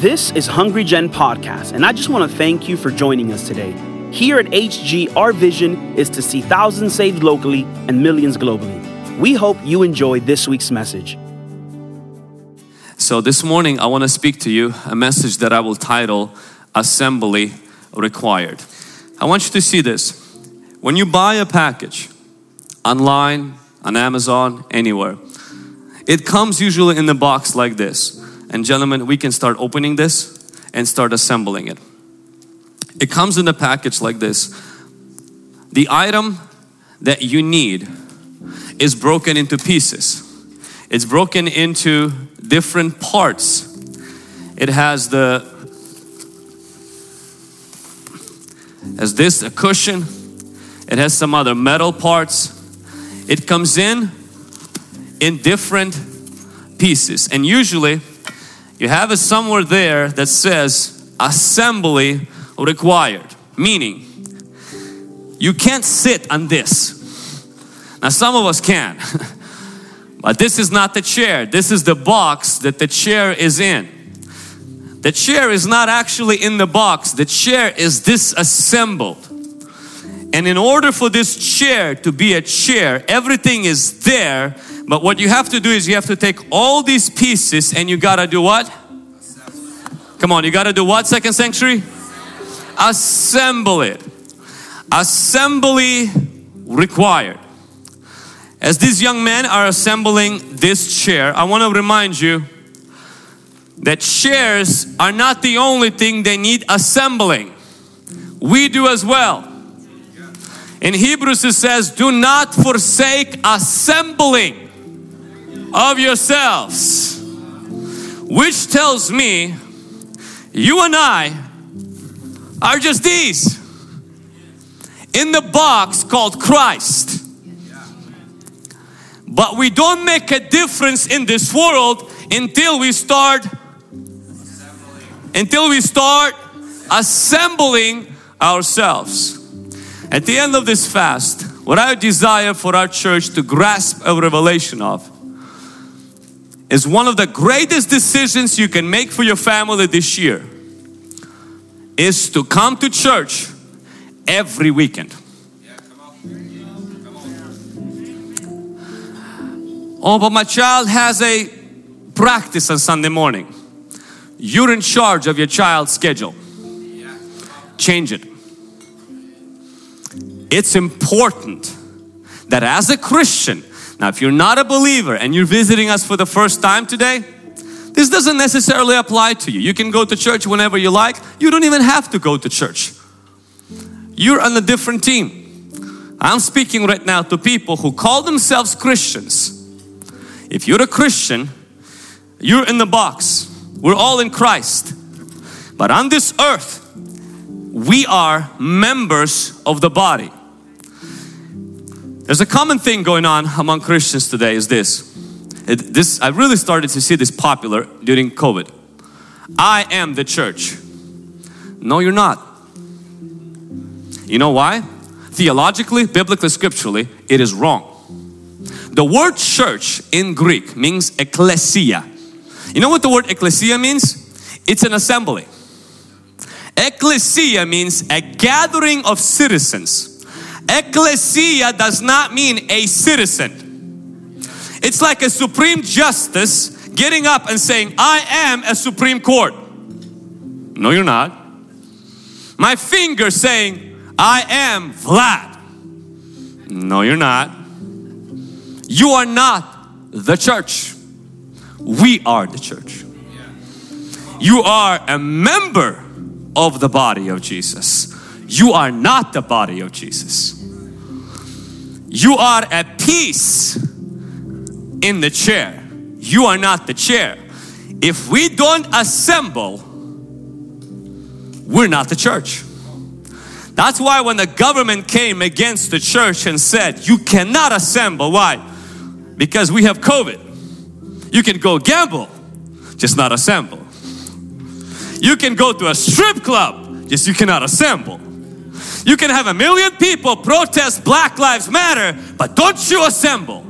This is Hungry Gen Podcast, and I just want to thank you for joining us today. Here at HG, our vision is to see thousands saved locally and millions globally. We hope you enjoy this week's message. So, this morning I want to speak to you a message that I will title Assembly Required. I want you to see this. When you buy a package online, on Amazon, anywhere, it comes usually in the box like this. And, gentlemen, we can start opening this and start assembling it. It comes in a package like this. The item that you need is broken into pieces. It's broken into different parts. It has the as this a cushion. It has some other metal parts. It comes in in different pieces. And usually you have it somewhere there that says assembly required, meaning you can't sit on this. Now, some of us can, but this is not the chair. This is the box that the chair is in. The chair is not actually in the box, the chair is disassembled. And in order for this chair to be a chair, everything is there. But what you have to do is you have to take all these pieces and you gotta do what? Come on, you gotta do what, second sanctuary? Assemble it. Assembly required. As these young men are assembling this chair, I want to remind you that chairs are not the only thing they need assembling. We do as well. In Hebrews it says, do not forsake assembling of yourselves. Which tells me you and I are just these in the box called Christ. But we don't make a difference in this world until we start until we start assembling ourselves. At the end of this fast, what I desire for our church to grasp a revelation of is one of the greatest decisions you can make for your family this year is to come to church every weekend. Oh, but my child has a practice on Sunday morning. You're in charge of your child's schedule. Change it. It's important that as a Christian, now if you're not a believer and you're visiting us for the first time today, this doesn't necessarily apply to you. You can go to church whenever you like. You don't even have to go to church. You're on a different team. I'm speaking right now to people who call themselves Christians. If you're a Christian, you're in the box. We're all in Christ. But on this earth, we are members of the body. There's a common thing going on among Christians today is this. It, this I really started to see this popular during COVID. I am the church. No, you're not. You know why? Theologically, biblically, scripturally, it is wrong. The word church in Greek means ecclesia. You know what the word ecclesia means? It's an assembly. Ecclesia means a gathering of citizens. Ecclesia does not mean a citizen. It's like a supreme justice getting up and saying, I am a supreme court. No, you're not. My finger saying, I am Vlad. No, you're not. You are not the church. We are the church. You are a member of the body of Jesus. You are not the body of Jesus. You are at peace in the chair. You are not the chair. If we don't assemble, we're not the church. That's why when the government came against the church and said, You cannot assemble, why? Because we have COVID. You can go gamble, just not assemble. You can go to a strip club, just you cannot assemble. You can have a million people protest Black Lives Matter, but don't you assemble.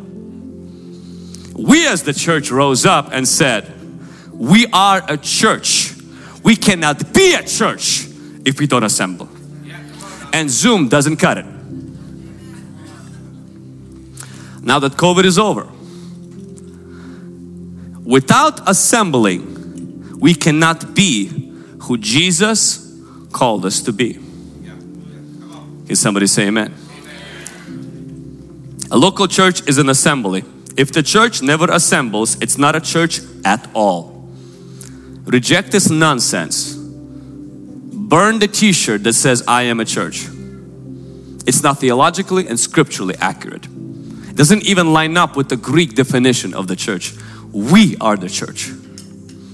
We as the church rose up and said, We are a church We cannot be a church if we don't assemble. And Zoom doesn't cut it. Now that COVID is over, without assembling, we cannot be who Jesus called us to be. Can somebody say amen? A local church is an assembly. If the church never assembles, it's not a church at all. Reject this nonsense. Burn the t shirt that says, I am a church. It's not theologically and scripturally accurate. It doesn't even line up with the Greek definition of the church. We are the church,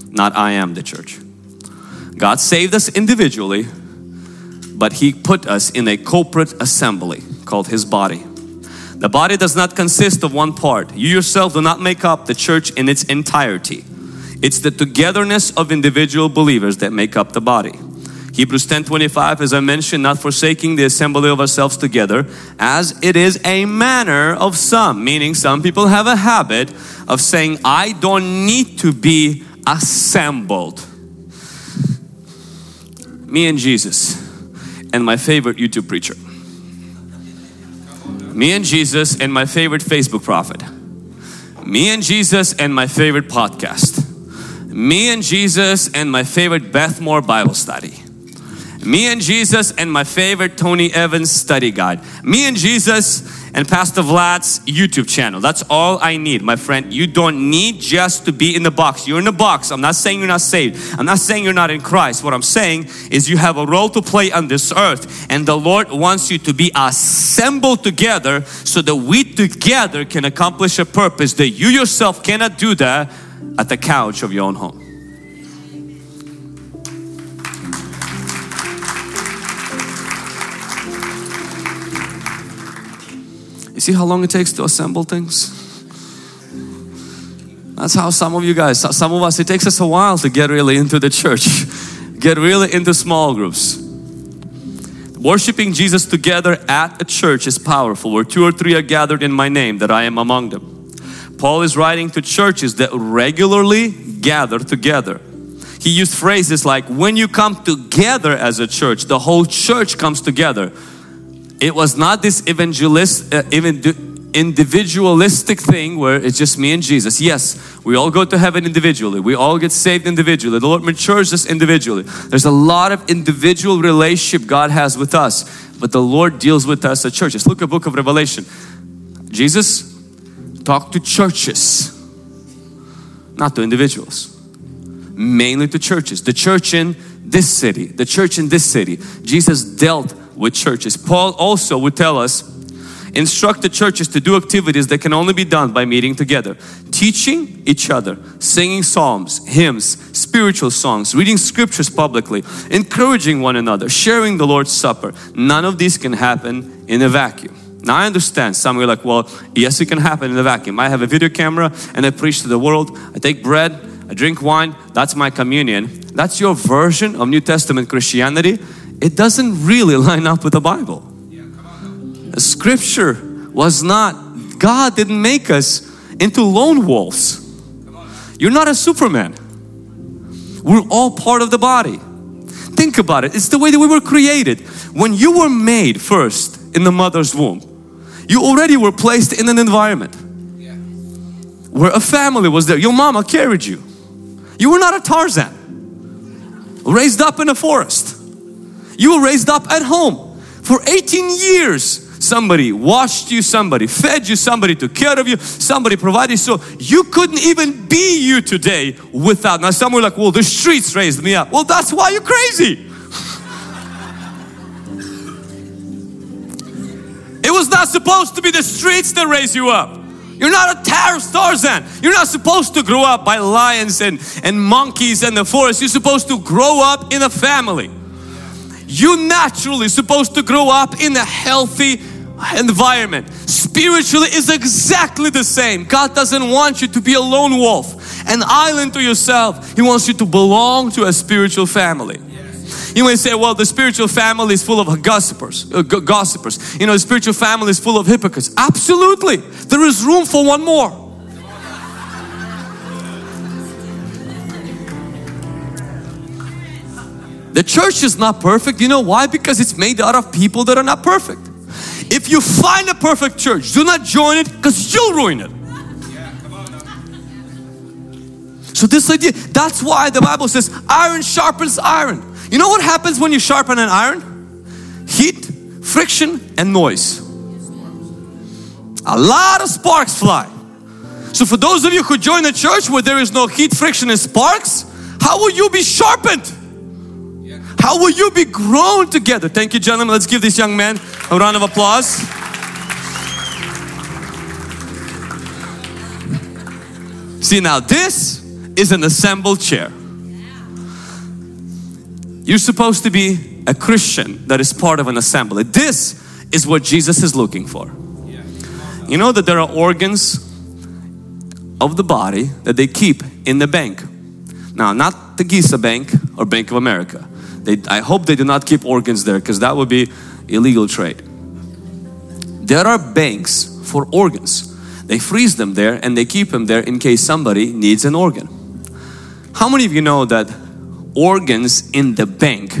not I am the church. God saved us individually, but He put us in a corporate assembly called His body. The body does not consist of one part. You yourself do not make up the church in its entirety. It's the togetherness of individual believers that make up the body. Hebrews 10 25, as I mentioned, not forsaking the assembly of ourselves together, as it is a manner of some, meaning some people have a habit of saying, I don't need to be assembled. Me and Jesus, and my favorite YouTube preacher. Me and Jesus, and my favorite Facebook prophet. Me and Jesus, and my favorite podcast. Me and Jesus, and my favorite Beth Moore Bible study. Me and Jesus and my favorite Tony Evans study guide. Me and Jesus and Pastor Vlad's YouTube channel. That's all I need, my friend. You don't need just to be in the box. You're in the box. I'm not saying you're not saved. I'm not saying you're not in Christ. What I'm saying is you have a role to play on this earth and the Lord wants you to be assembled together so that we together can accomplish a purpose that you yourself cannot do that at the couch of your own home. You see how long it takes to assemble things? That's how some of you guys, some of us, it takes us a while to get really into the church, get really into small groups. Worshipping Jesus together at a church is powerful. Where two or three are gathered in my name, that I am among them. Paul is writing to churches that regularly gather together. He used phrases like, when you come together as a church, the whole church comes together. It was not this evangelist, uh, individualistic thing where it's just me and Jesus. Yes, we all go to heaven individually. We all get saved individually. The Lord matures us individually. There's a lot of individual relationship God has with us, but the Lord deals with us at churches. Look at book of Revelation. Jesus talked to churches, not to individuals. Mainly to churches. The church in this city, the church in this city. Jesus dealt with churches. Paul also would tell us instruct the churches to do activities that can only be done by meeting together, teaching each other, singing psalms, hymns, spiritual songs, reading scriptures publicly, encouraging one another, sharing the Lord's Supper. None of these can happen in a vacuum. Now I understand some are like, well, yes, it can happen in a vacuum. I have a video camera and I preach to the world. I take bread, I drink wine, that's my communion. That's your version of New Testament Christianity. It doesn't really line up with the Bible. Scripture was not, God didn't make us into lone wolves. You're not a Superman. We're all part of the body. Think about it. It's the way that we were created. When you were made first in the mother's womb, you already were placed in an environment where a family was there. Your mama carried you. You were not a Tarzan, raised up in a forest. You were raised up at home for 18 years. Somebody washed you, somebody fed you, somebody took care of you, somebody provided so you couldn't even be you today without. Now, some were like, well, the streets raised me up. Well, that's why you're crazy. it was not supposed to be the streets that raised you up. You're not a Tarzan. You're not supposed to grow up by lions and, and monkeys and the forest. You're supposed to grow up in a family. You naturally supposed to grow up in a healthy environment. Spiritually is exactly the same. God doesn't want you to be a lone wolf, an island to yourself. He wants you to belong to a spiritual family. You may say, well, the spiritual family is full of gossipers, uh, gossipers. You know, the spiritual family is full of hypocrites. Absolutely. There is room for one more. The church is not perfect. You know why? Because it's made out of people that are not perfect. If you find a perfect church, do not join it because you'll ruin it. So this idea, that's why the Bible says iron sharpens iron. You know what happens when you sharpen an iron? Heat, friction, and noise. A lot of sparks fly. So for those of you who join a church where there is no heat, friction, and sparks, how will you be sharpened? How will you be grown together? Thank you, gentlemen. Let's give this young man a round of applause. See, now this is an assembled chair. You're supposed to be a Christian that is part of an assembly. This is what Jesus is looking for. You know that there are organs of the body that they keep in the bank. Now, not the Giza Bank or Bank of America. They, I hope they do not keep organs there because that would be illegal trade. There are banks for organs. They freeze them there and they keep them there in case somebody needs an organ. How many of you know that organs in the bank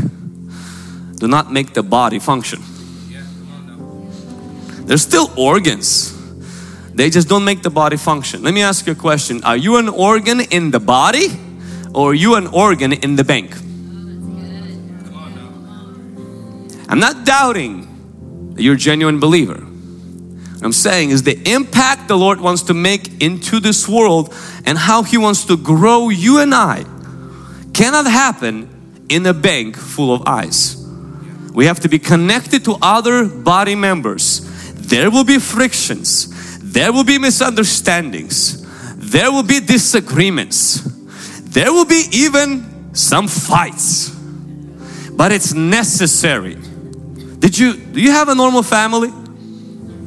do not make the body function? They're still organs. They just don't make the body function. Let me ask you a question. Are you an organ in the body or are you an organ in the bank? I'm not doubting that you're a genuine believer. What I'm saying is the impact the Lord wants to make into this world and how He wants to grow you and I cannot happen in a bank full of eyes. We have to be connected to other body members. There will be frictions, there will be misunderstandings, there will be disagreements, there will be even some fights, but it's necessary. Did you, do you have a normal family?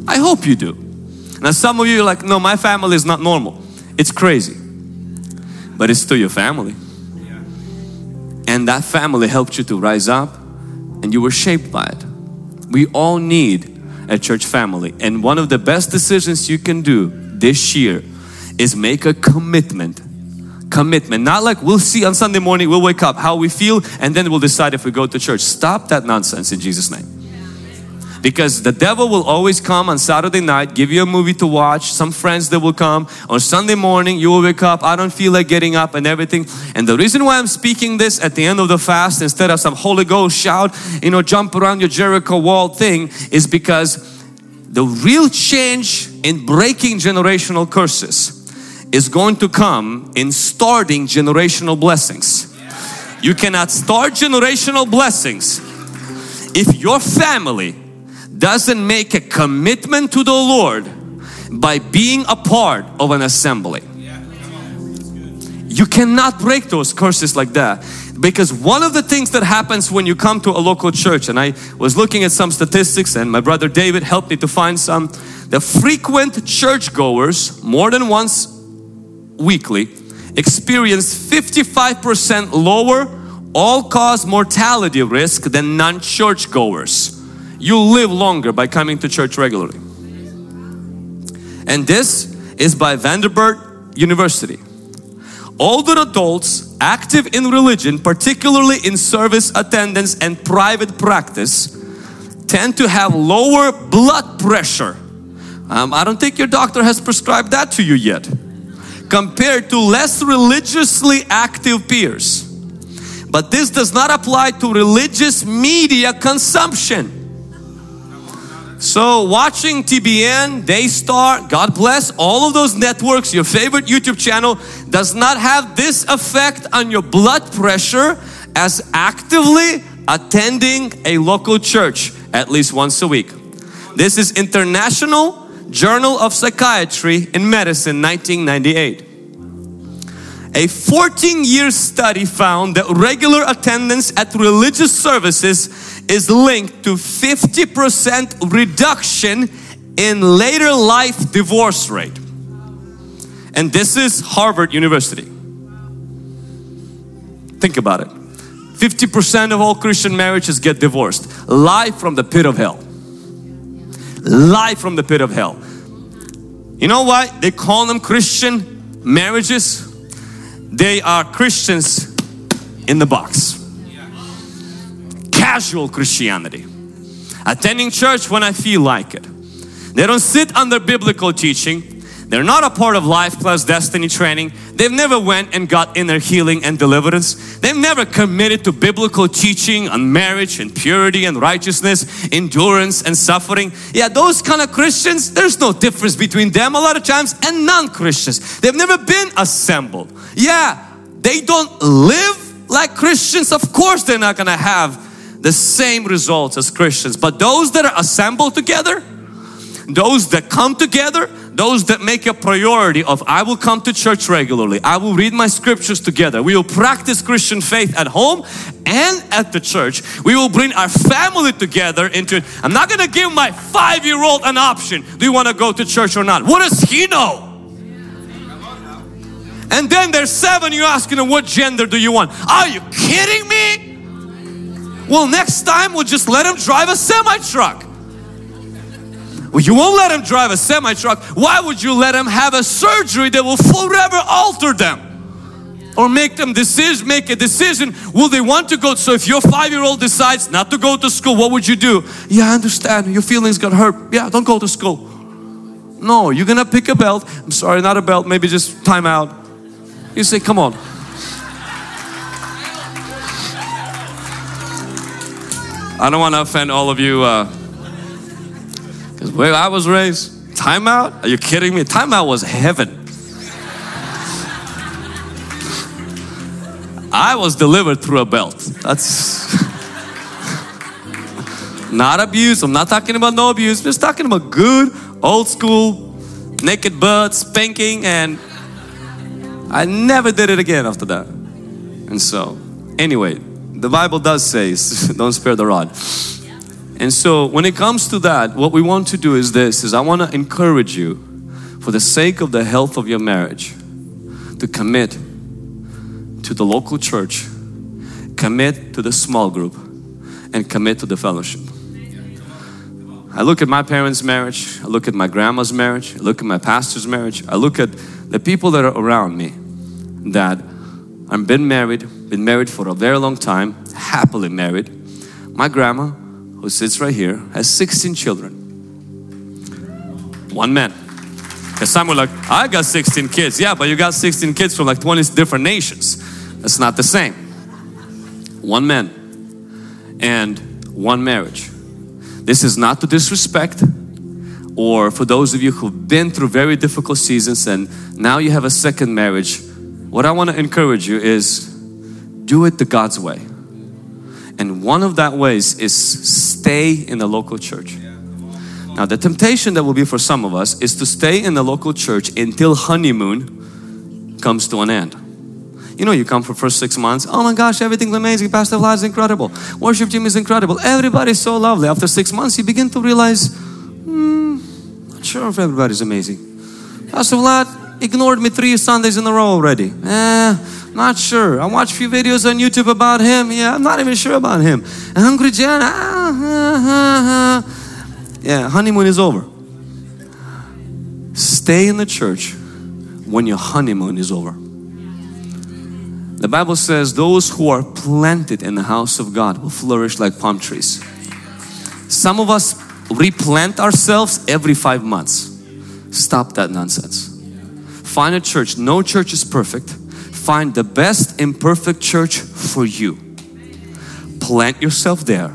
I hope you do. Now, some of you are like, no, my family is not normal. It's crazy, but it's still your family. And that family helped you to rise up and you were shaped by it. We all need a church family. And one of the best decisions you can do this year is make a commitment. Commitment, not like we'll see on Sunday morning, we'll wake up how we feel, and then we'll decide if we go to church. Stop that nonsense in Jesus' name. Because the devil will always come on Saturday night, give you a movie to watch, some friends that will come. On Sunday morning, you will wake up, I don't feel like getting up and everything. And the reason why I'm speaking this at the end of the fast instead of some Holy Ghost shout, you know, jump around your Jericho wall thing is because the real change in breaking generational curses is going to come in starting generational blessings. You cannot start generational blessings if your family doesn't make a commitment to the Lord by being a part of an assembly. You cannot break those curses like that because one of the things that happens when you come to a local church and I was looking at some statistics and my brother David helped me to find some the frequent churchgoers more than once weekly experience 55% lower all-cause mortality risk than non-churchgoers you live longer by coming to church regularly. And this is by Vanderbilt University. Older adults active in religion, particularly in service attendance and private practice, tend to have lower blood pressure. Um, I don't think your doctor has prescribed that to you yet. Compared to less religiously active peers. But this does not apply to religious media consumption. So watching TBN, Daystar, God bless all of those networks, your favorite YouTube channel does not have this effect on your blood pressure as actively attending a local church at least once a week. This is International Journal of Psychiatry in Medicine 1998. A 14 year study found that regular attendance at religious services is linked to 50% reduction in later life divorce rate. And this is Harvard University. Think about it. 50% of all Christian marriages get divorced. Lie from the pit of hell. Lie from the pit of hell. You know why they call them Christian marriages? They are Christians in the box. casual Christianity, attending church when I feel like it. They don't sit under biblical teaching. They're not a part of life class destiny training. They've never went and got inner healing and deliverance. They've never committed to biblical teaching on marriage and purity and righteousness, endurance and suffering. Yeah, those kind of Christians, there's no difference between them a lot of times and non-Christians. They've never been assembled. Yeah, they don't live like Christians. Of course they're not going to have the same results as Christians. But those that are assembled together, those that come together, those that make a priority of I will come to church regularly, I will read my scriptures together, we will practice Christian faith at home and at the church. We will bring our family together into it. I'm not to give my five year old an option. Do you want to go to church or not? What does he know? And then there's seven, you're asking them, what gender do you want? Are you kidding me? Well, next time we'll just let him drive a semi truck. Well, you won't let him drive a semi truck. Why would you let him have a surgery that will forever alter them? Or make them decision, make a decision. Will they want to go? So if your five-year-old decides not to go to school, what would you do? Yeah, I understand. Your feelings got hurt. Yeah, don't go to school. No, you're gonna pick a belt. I'm sorry, not a belt. Maybe just time out. You say, come on. I don't want to offend all of you. Uh, because where I was raised, timeout? Are you kidding me? Timeout was heaven. I was delivered through a belt. That's not abuse. I'm not talking about no abuse. I'm just talking about good, old school, naked butt, spanking, and I never did it again after that. And so, anyway, the Bible does say, don't spare the rod. And so when it comes to that, what we want to do is this, is I want to encourage you for the sake of the health of your marriage to commit to the local church, commit to the small group, and commit to the fellowship. I look at my parents' marriage, I look at my grandma's marriage, I look at my pastor's marriage, I look at the people that are around me that I've been married, been married for a very long time, happily married. My grandma, who sits right here, has 16 children. One man. Because some were like, I got 16 kids. Yeah, but you got 16 kids from like 20 different nations. That's not the same. One man and one marriage. This is not to disrespect or for those of you who've been through very difficult seasons and now you have a second marriage. What I want to encourage you is do it the God's way. And one of that ways is stay in the local church. Now the temptation that will be for some of us is to stay in the local church until honeymoon comes to an end. You know, you come for first six months. Oh my gosh, everything's amazing. Pastor Vlad is incredible. Worship team is incredible. Everybody's so lovely. After six months, you begin to realize, hmm, not sure if everybody's amazing. Pastor Vlad ignored me three Sundays in a row already. Eh, not sure. I watched a few videos on YouTube about him. Yeah, I'm not even sure about him. And Hungry Gen, ah, ah, ah, ah. yeah, honeymoon is over. Stay in the church when your honeymoon is over. The Bible says those who are planted in the house of God will flourish like palm trees. Some of us replant ourselves every five months. Stop that nonsense. Find a church. No church is perfect. Find the best imperfect church for you. Plant yourself there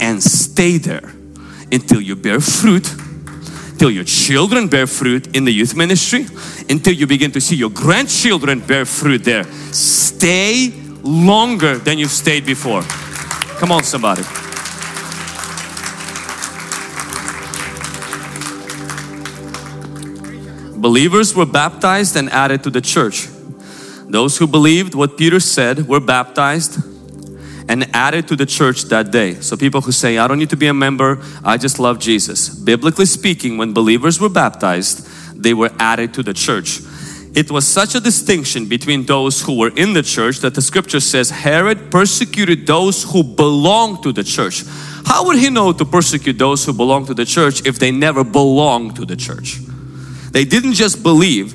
and stay there until you bear fruit, till your children bear fruit in the youth ministry, until you begin to see your grandchildren bear fruit there. Stay longer than you've stayed before. Come on, somebody. Believers were baptized and added to the church. Those who believed what Peter said were baptized and added to the church that day. So people who say, I don't need to be a member, I just love Jesus. Biblically speaking, when believers were baptized, they were added to the church. It was such a distinction between those who were in the church that the scripture says Herod persecuted those who belonged to the church. How would he know to persecute those who belong to the church if they never belonged to the church? They didn't just believe,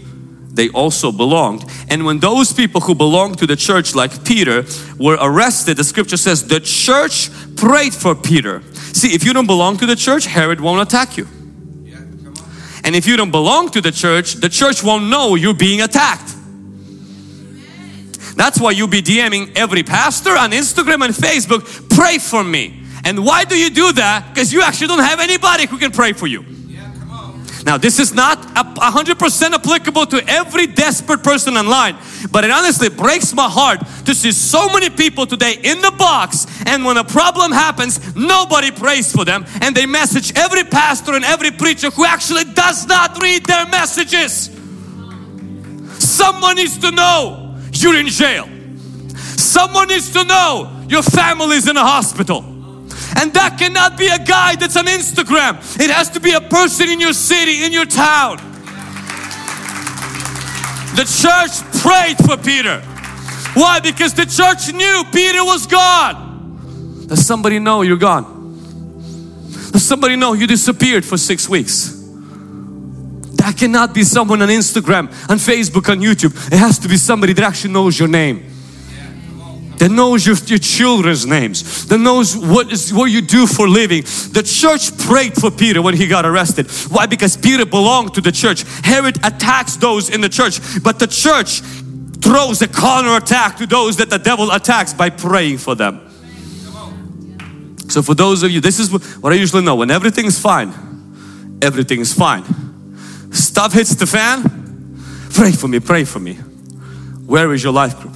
they also belonged. And when those people who belonged to the church, like Peter, were arrested, the scripture says the church prayed for Peter. See, if you don't belong to the church, Herod won't attack you. And if you don't belong to the church, the church won't know you're being attacked. That's why you'll be DMing every pastor on Instagram and Facebook, pray for me. And why do you do that? Because you actually don't have anybody who can pray for you. Now, this is not a 100% applicable to every desperate person online, but it honestly breaks my heart to see so many people today in the box, and when a problem happens, nobody prays for them, and they message every pastor and every preacher who actually does not read their messages. Someone needs to know you're in jail. Someone needs to know your family is in a hospital. And that cannot be a guy that's on Instagram. It has to be a person in your city, in your town. The church prayed for Peter. Why? Because the church knew Peter was gone. Does somebody know you're gone? Does somebody know you disappeared for six weeks? That cannot be someone on Instagram, on Facebook, on YouTube. It has to be somebody that actually knows your name that knows your, your children's names, that knows what is what you do for living. The church prayed for Peter when he got arrested. Why? Because Peter belonged to the church. Herod attacks those in the church, but the church throws a counter attack to those that the devil attacks by praying for them. So for those of you, this is what I usually know. When everything's fine, everything is fine. Stuff hits the fan, pray for me, pray for me. Where is your life group?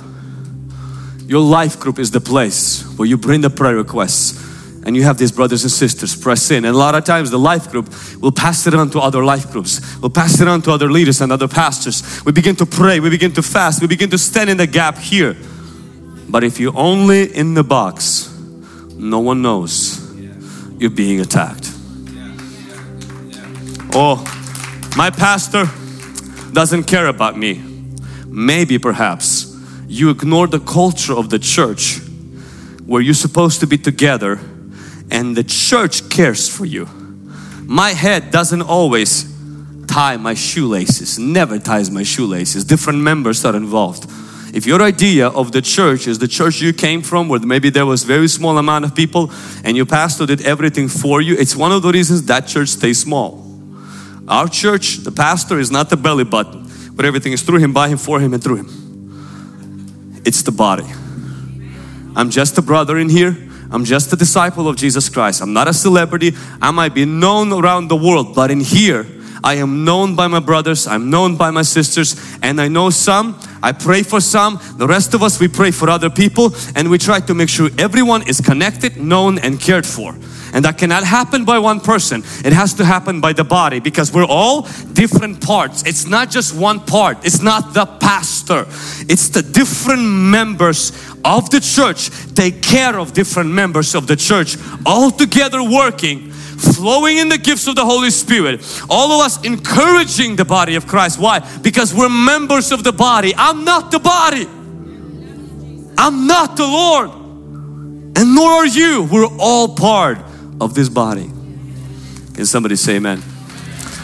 Your life group is the place where you bring the prayer requests and you have these brothers and sisters press in. And a lot of times the life group will pass it on to other life groups. We'll pass it on to other leaders and other pastors. We begin to pray, we begin to fast, we begin to stand in the gap here. But if you're only in the box, no one knows you're being attacked. Oh, my pastor doesn't care about me. Maybe perhaps you ignore the culture of the church where you're supposed to be together and the church cares for you. My head doesn't always tie my shoelaces, never ties my shoelaces. Different members are involved. If your idea of the church is the church you came from where maybe there was very small amount of people and your pastor did everything for you, it's one of the reasons that church stays small. Our church, the pastor is not the belly button, but everything is through him, by him, for him and through him. It's the body. I'm just a brother in here. I'm just a disciple of Jesus Christ. I'm not a celebrity. I might be known around the world, but in here, I am known by my brothers, I'm known by my sisters, and I know some. I pray for some. The rest of us, we pray for other people, and we try to make sure everyone is connected, known, and cared for. And that cannot happen by one person. It has to happen by the body because we're all different parts. It's not just one part. It's not the pastor. It's the different members of the church take care of different members of the church all together working flowing in the gifts of the Holy Spirit. All of us encouraging the body of Christ. Why? Because we're members of the body. I'm not the body. I'm not the Lord. And nor are you. We're all part of this body. Can somebody say amen?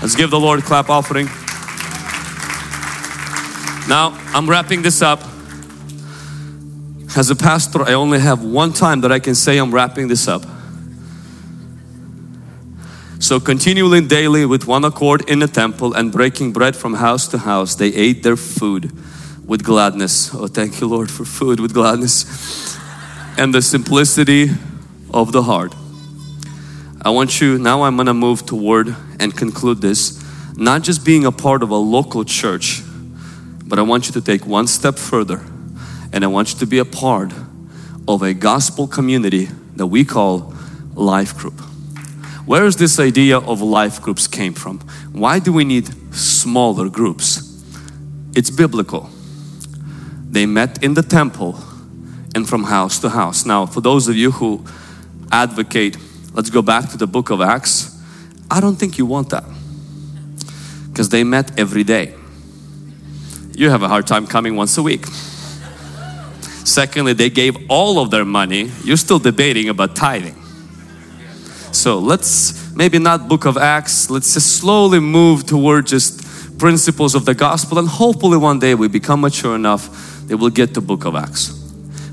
Let's give the Lord a clap offering. Now, I'm wrapping this up. As a pastor, I only have one time that I can say I'm wrapping this up. So, continually daily with one accord in the temple and breaking bread from house to house, they ate their food with gladness. Oh, thank you, Lord, for food with gladness and the simplicity of the heart I want you, now I'm going to move toward and conclude this, not just being a part of a local church, but I want you to take one step further and I want you to be a part of a gospel community that we call life group. Where is this idea of life groups came from? Why do we need smaller groups? It's biblical. They met in the temple and from house to house. Now, for those of you who advocate Let's go back to the book of Acts. I don't think you want that because they met every day. You have a hard time coming once a week. Secondly, they gave all of their money. You're still debating about tithing. So let's maybe not book of Acts. Let's just slowly move toward just principles of the gospel and hopefully one day we become mature enough that we'll get to book of Acts.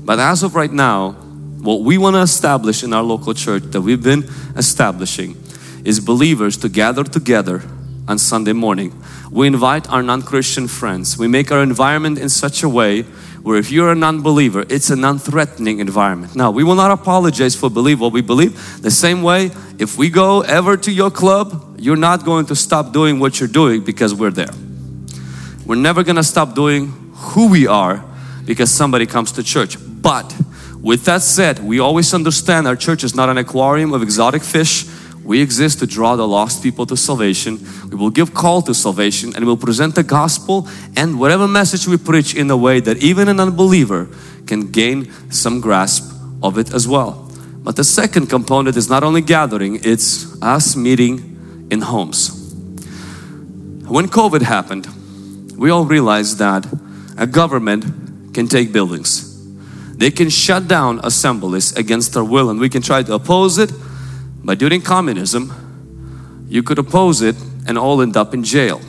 But as of right now, what we want to establish in our local church that we've been establishing is believers to gather together on Sunday morning. We invite our non-Christian friends. We make our environment in such a way where if you're a non-believer, it's a non-threatening environment. Now, we will not apologize for believe what we believe. The same way, if we go ever to your club, you're not going to stop doing what you're doing because we're there. We're never going to stop doing who we are because somebody comes to church. But with that said, we always understand our church is not an aquarium of exotic fish. We exist to draw the lost people to salvation. We will give call to salvation and we'll present the gospel and whatever message we preach in a way that even an unbeliever can gain some grasp of it as well. But the second component is not only gathering, it's us meeting in homes. When COVID happened, we all realized that a government can take buildings. They can shut down assemblies against our will and we can try to oppose it but during communism, you could oppose it and all end up in jail.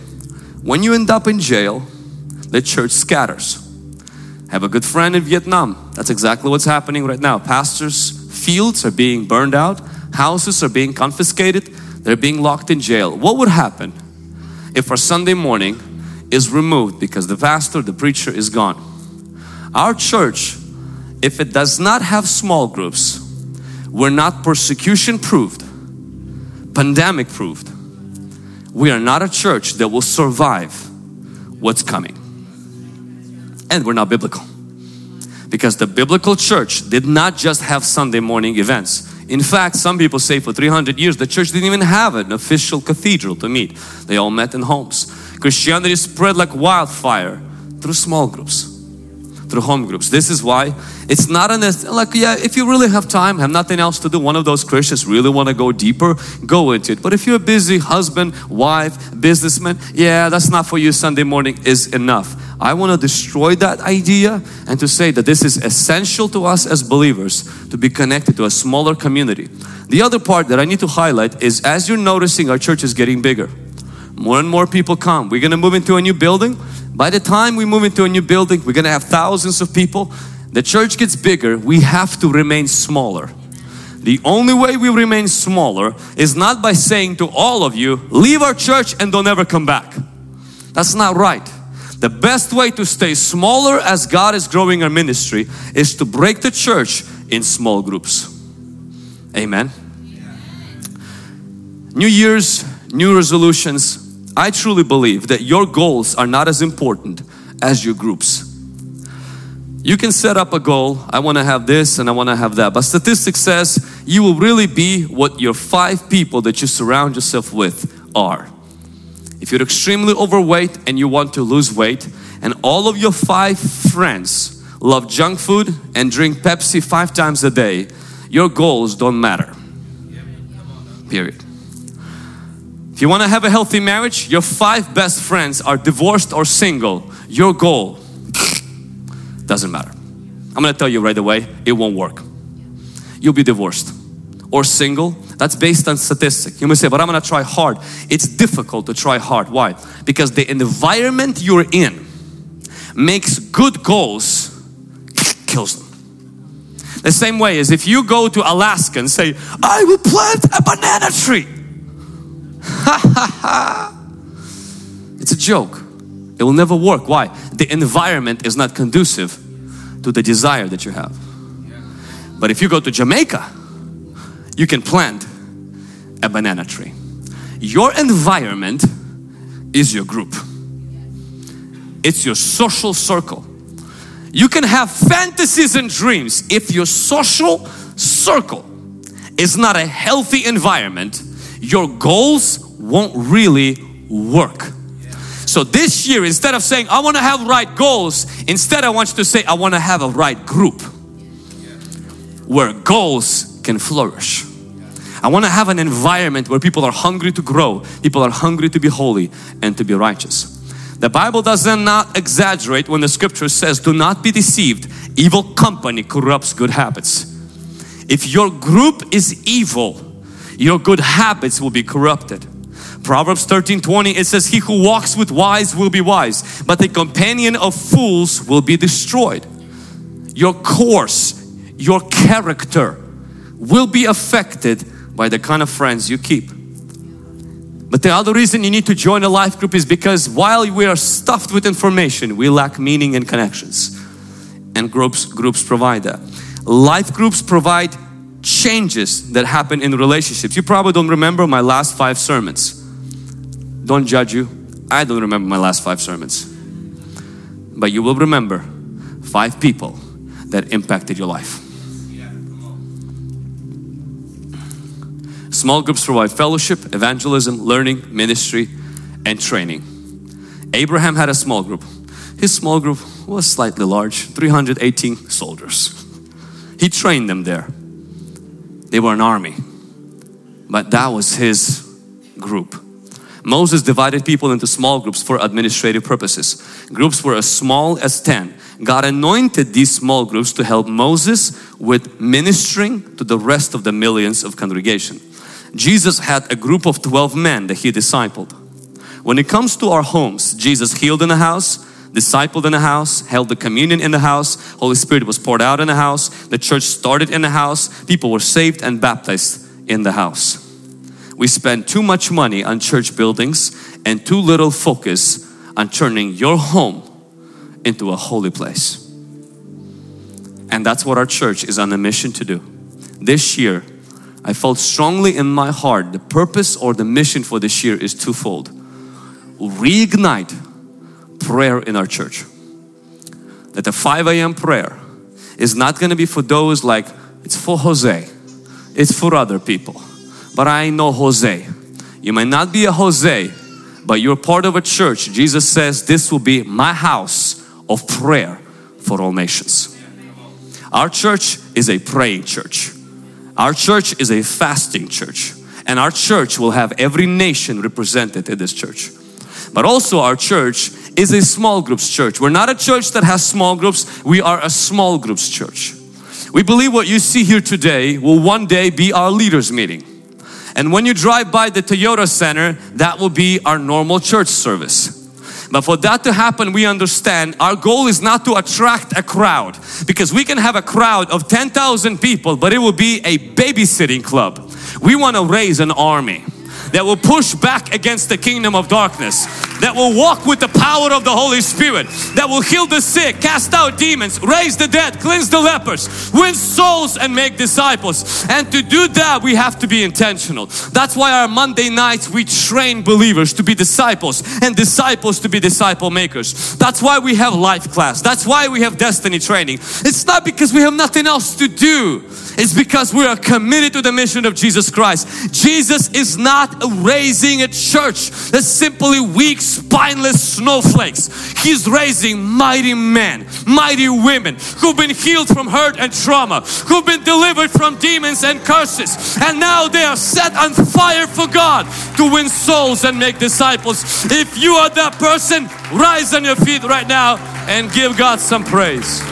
When you end up in jail, the church scatters. Have a good friend in Vietnam. That's exactly what's happening right now. Pastors' fields are being burned out, houses are being confiscated, they're being locked in jail. What would happen if our Sunday morning is removed because the pastor, the preacher is gone? Our church, if it does not have small groups, we're not persecution proved, pandemic proved. We are not a church that will survive what's coming. And we're not biblical. Because the biblical church did not just have Sunday morning events. In fact, some people say for 300 years the church didn't even have an official cathedral to meet. They all met in homes. Christianity spread like wildfire through small groups through home groups. This is why it's not an like yeah, if you really have time, have nothing else to do, one of those Christians really want to go deeper, go into it. But if you're a busy husband, wife, businessman, yeah, that's not for you. Sunday morning is enough. I want to destroy that idea and to say that this is essential to us as believers to be connected to a smaller community. The other part that I need to highlight is as you're noticing our church is getting bigger. More and more people come. We're going to move into a new building. By the time we move into a new building, we're going to have thousands of people. The church gets bigger, we have to remain smaller. The only way we remain smaller is not by saying to all of you, leave our church and don't ever come back. That's not right. The best way to stay smaller as God is growing our ministry is to break the church in small groups. Amen. New Year's, new resolutions, I truly believe that your goals are not as important as your groups. You can set up a goal, I want to have this and I want to have that. But statistics says you will really be what your five people that you surround yourself with are. If you're extremely overweight and you want to lose weight and all of your five friends love junk food and drink Pepsi five times a day, your goals don't matter. Period you want to have a healthy marriage, your five best friends are divorced or single. Your goal doesn't matter. I'm going to tell you right away, it won't work. You'll be divorced or single. That's based on statistics. You may say, but I'm going to try hard. It's difficult to try hard. Why? Because the environment you're in makes good goals kills them. The same way as if you go to Alaska and say, I will plant a banana tree Ha ha. It's a joke. It will never work. Why? The environment is not conducive to the desire that you have. But if you go to Jamaica, you can plant a banana tree. Your environment is your group. It's your social circle. You can have fantasies and dreams if your social circle is not a healthy environment your goals won't really work. So this year, instead of saying, I want to have right goals, instead I want you to say, I want to have a right group where goals can flourish. I want to have an environment where people are hungry to grow, people are hungry to be holy and to be righteous. The Bible does not exaggerate when the scripture says, Do not be deceived, evil company corrupts good habits. If your group is evil, your good habits will be corrupted. Proverbs 13 20 it says, He who walks with wise will be wise, but the companion of fools will be destroyed. Your course, your character will be affected by the kind of friends you keep. But the other reason you need to join a life group is because while we are stuffed with information, we lack meaning and connections. And groups groups provide that. Life groups provide changes that happen in relationships. You probably don't remember my last five sermons. Don't judge you. I don't remember my last five sermons. But you will remember five people that impacted your life. Small groups provide fellowship, evangelism, learning, ministry, and training. Abraham had a small group. His small group was slightly large 318 soldiers. He trained them there. They were an army, but that was his group. Moses divided people into small groups for administrative purposes. Groups were as small as 10. God anointed these small groups to help Moses with ministering to the rest of the millions of congregation. Jesus had a group of 12 men that he discipled. When it comes to our homes, Jesus healed in the house, discipled in the house, held the communion in the house, Holy Spirit was poured out in the house, the church started in the house, people were saved and baptized in the house. We spend too much money on church buildings and too little focus on turning your home into a holy place. And that's what our church is on a mission to do. This year, I felt strongly in my heart the purpose or the mission for this year is twofold. Reignite prayer in our church. That the 5 a.m. prayer is not going to be for those like it's for Jose, it's for other people. But I know Jose. You might not be a Jose, but you're part of a church. Jesus says, This will be my house of prayer for all nations. Our church is a praying church. Our church is a fasting church and our church will have every nation represented in this church. But also our church is a small groups church. We're not a church that has small groups. We are a small groups church. We believe what you see here today will one day be our leaders meeting. And when you drive by the Toyota Center, that will be our normal church service. But for that to happen, we understand our goal is not to attract a crowd because we can have a crowd of 10,000 people, but it will be a babysitting club. We want to raise an army that will push back against the kingdom of darkness, that will walk with the power of the Holy Spirit, that will heal the sick, cast out demons, raise the dead, cleanse the lepers, win souls and make disciples. And to do that, we have to be intentional. That's why our Monday nights we train believers to be disciples and disciples to be disciple makers. That's why we have life class. That's why we have destiny training. It's not because we have nothing else to do. It's because we are committed to the mission of Jesus Christ. Jesus is not raising a church that's simply weak, spineless snowflakes. He's raising mighty men, mighty women who've been healed from hurt and trauma, who've been delivered from demons and curses, and now they are set on fire for God to win souls and make disciples. If you are that person, rise on your feet right now and give God some praise.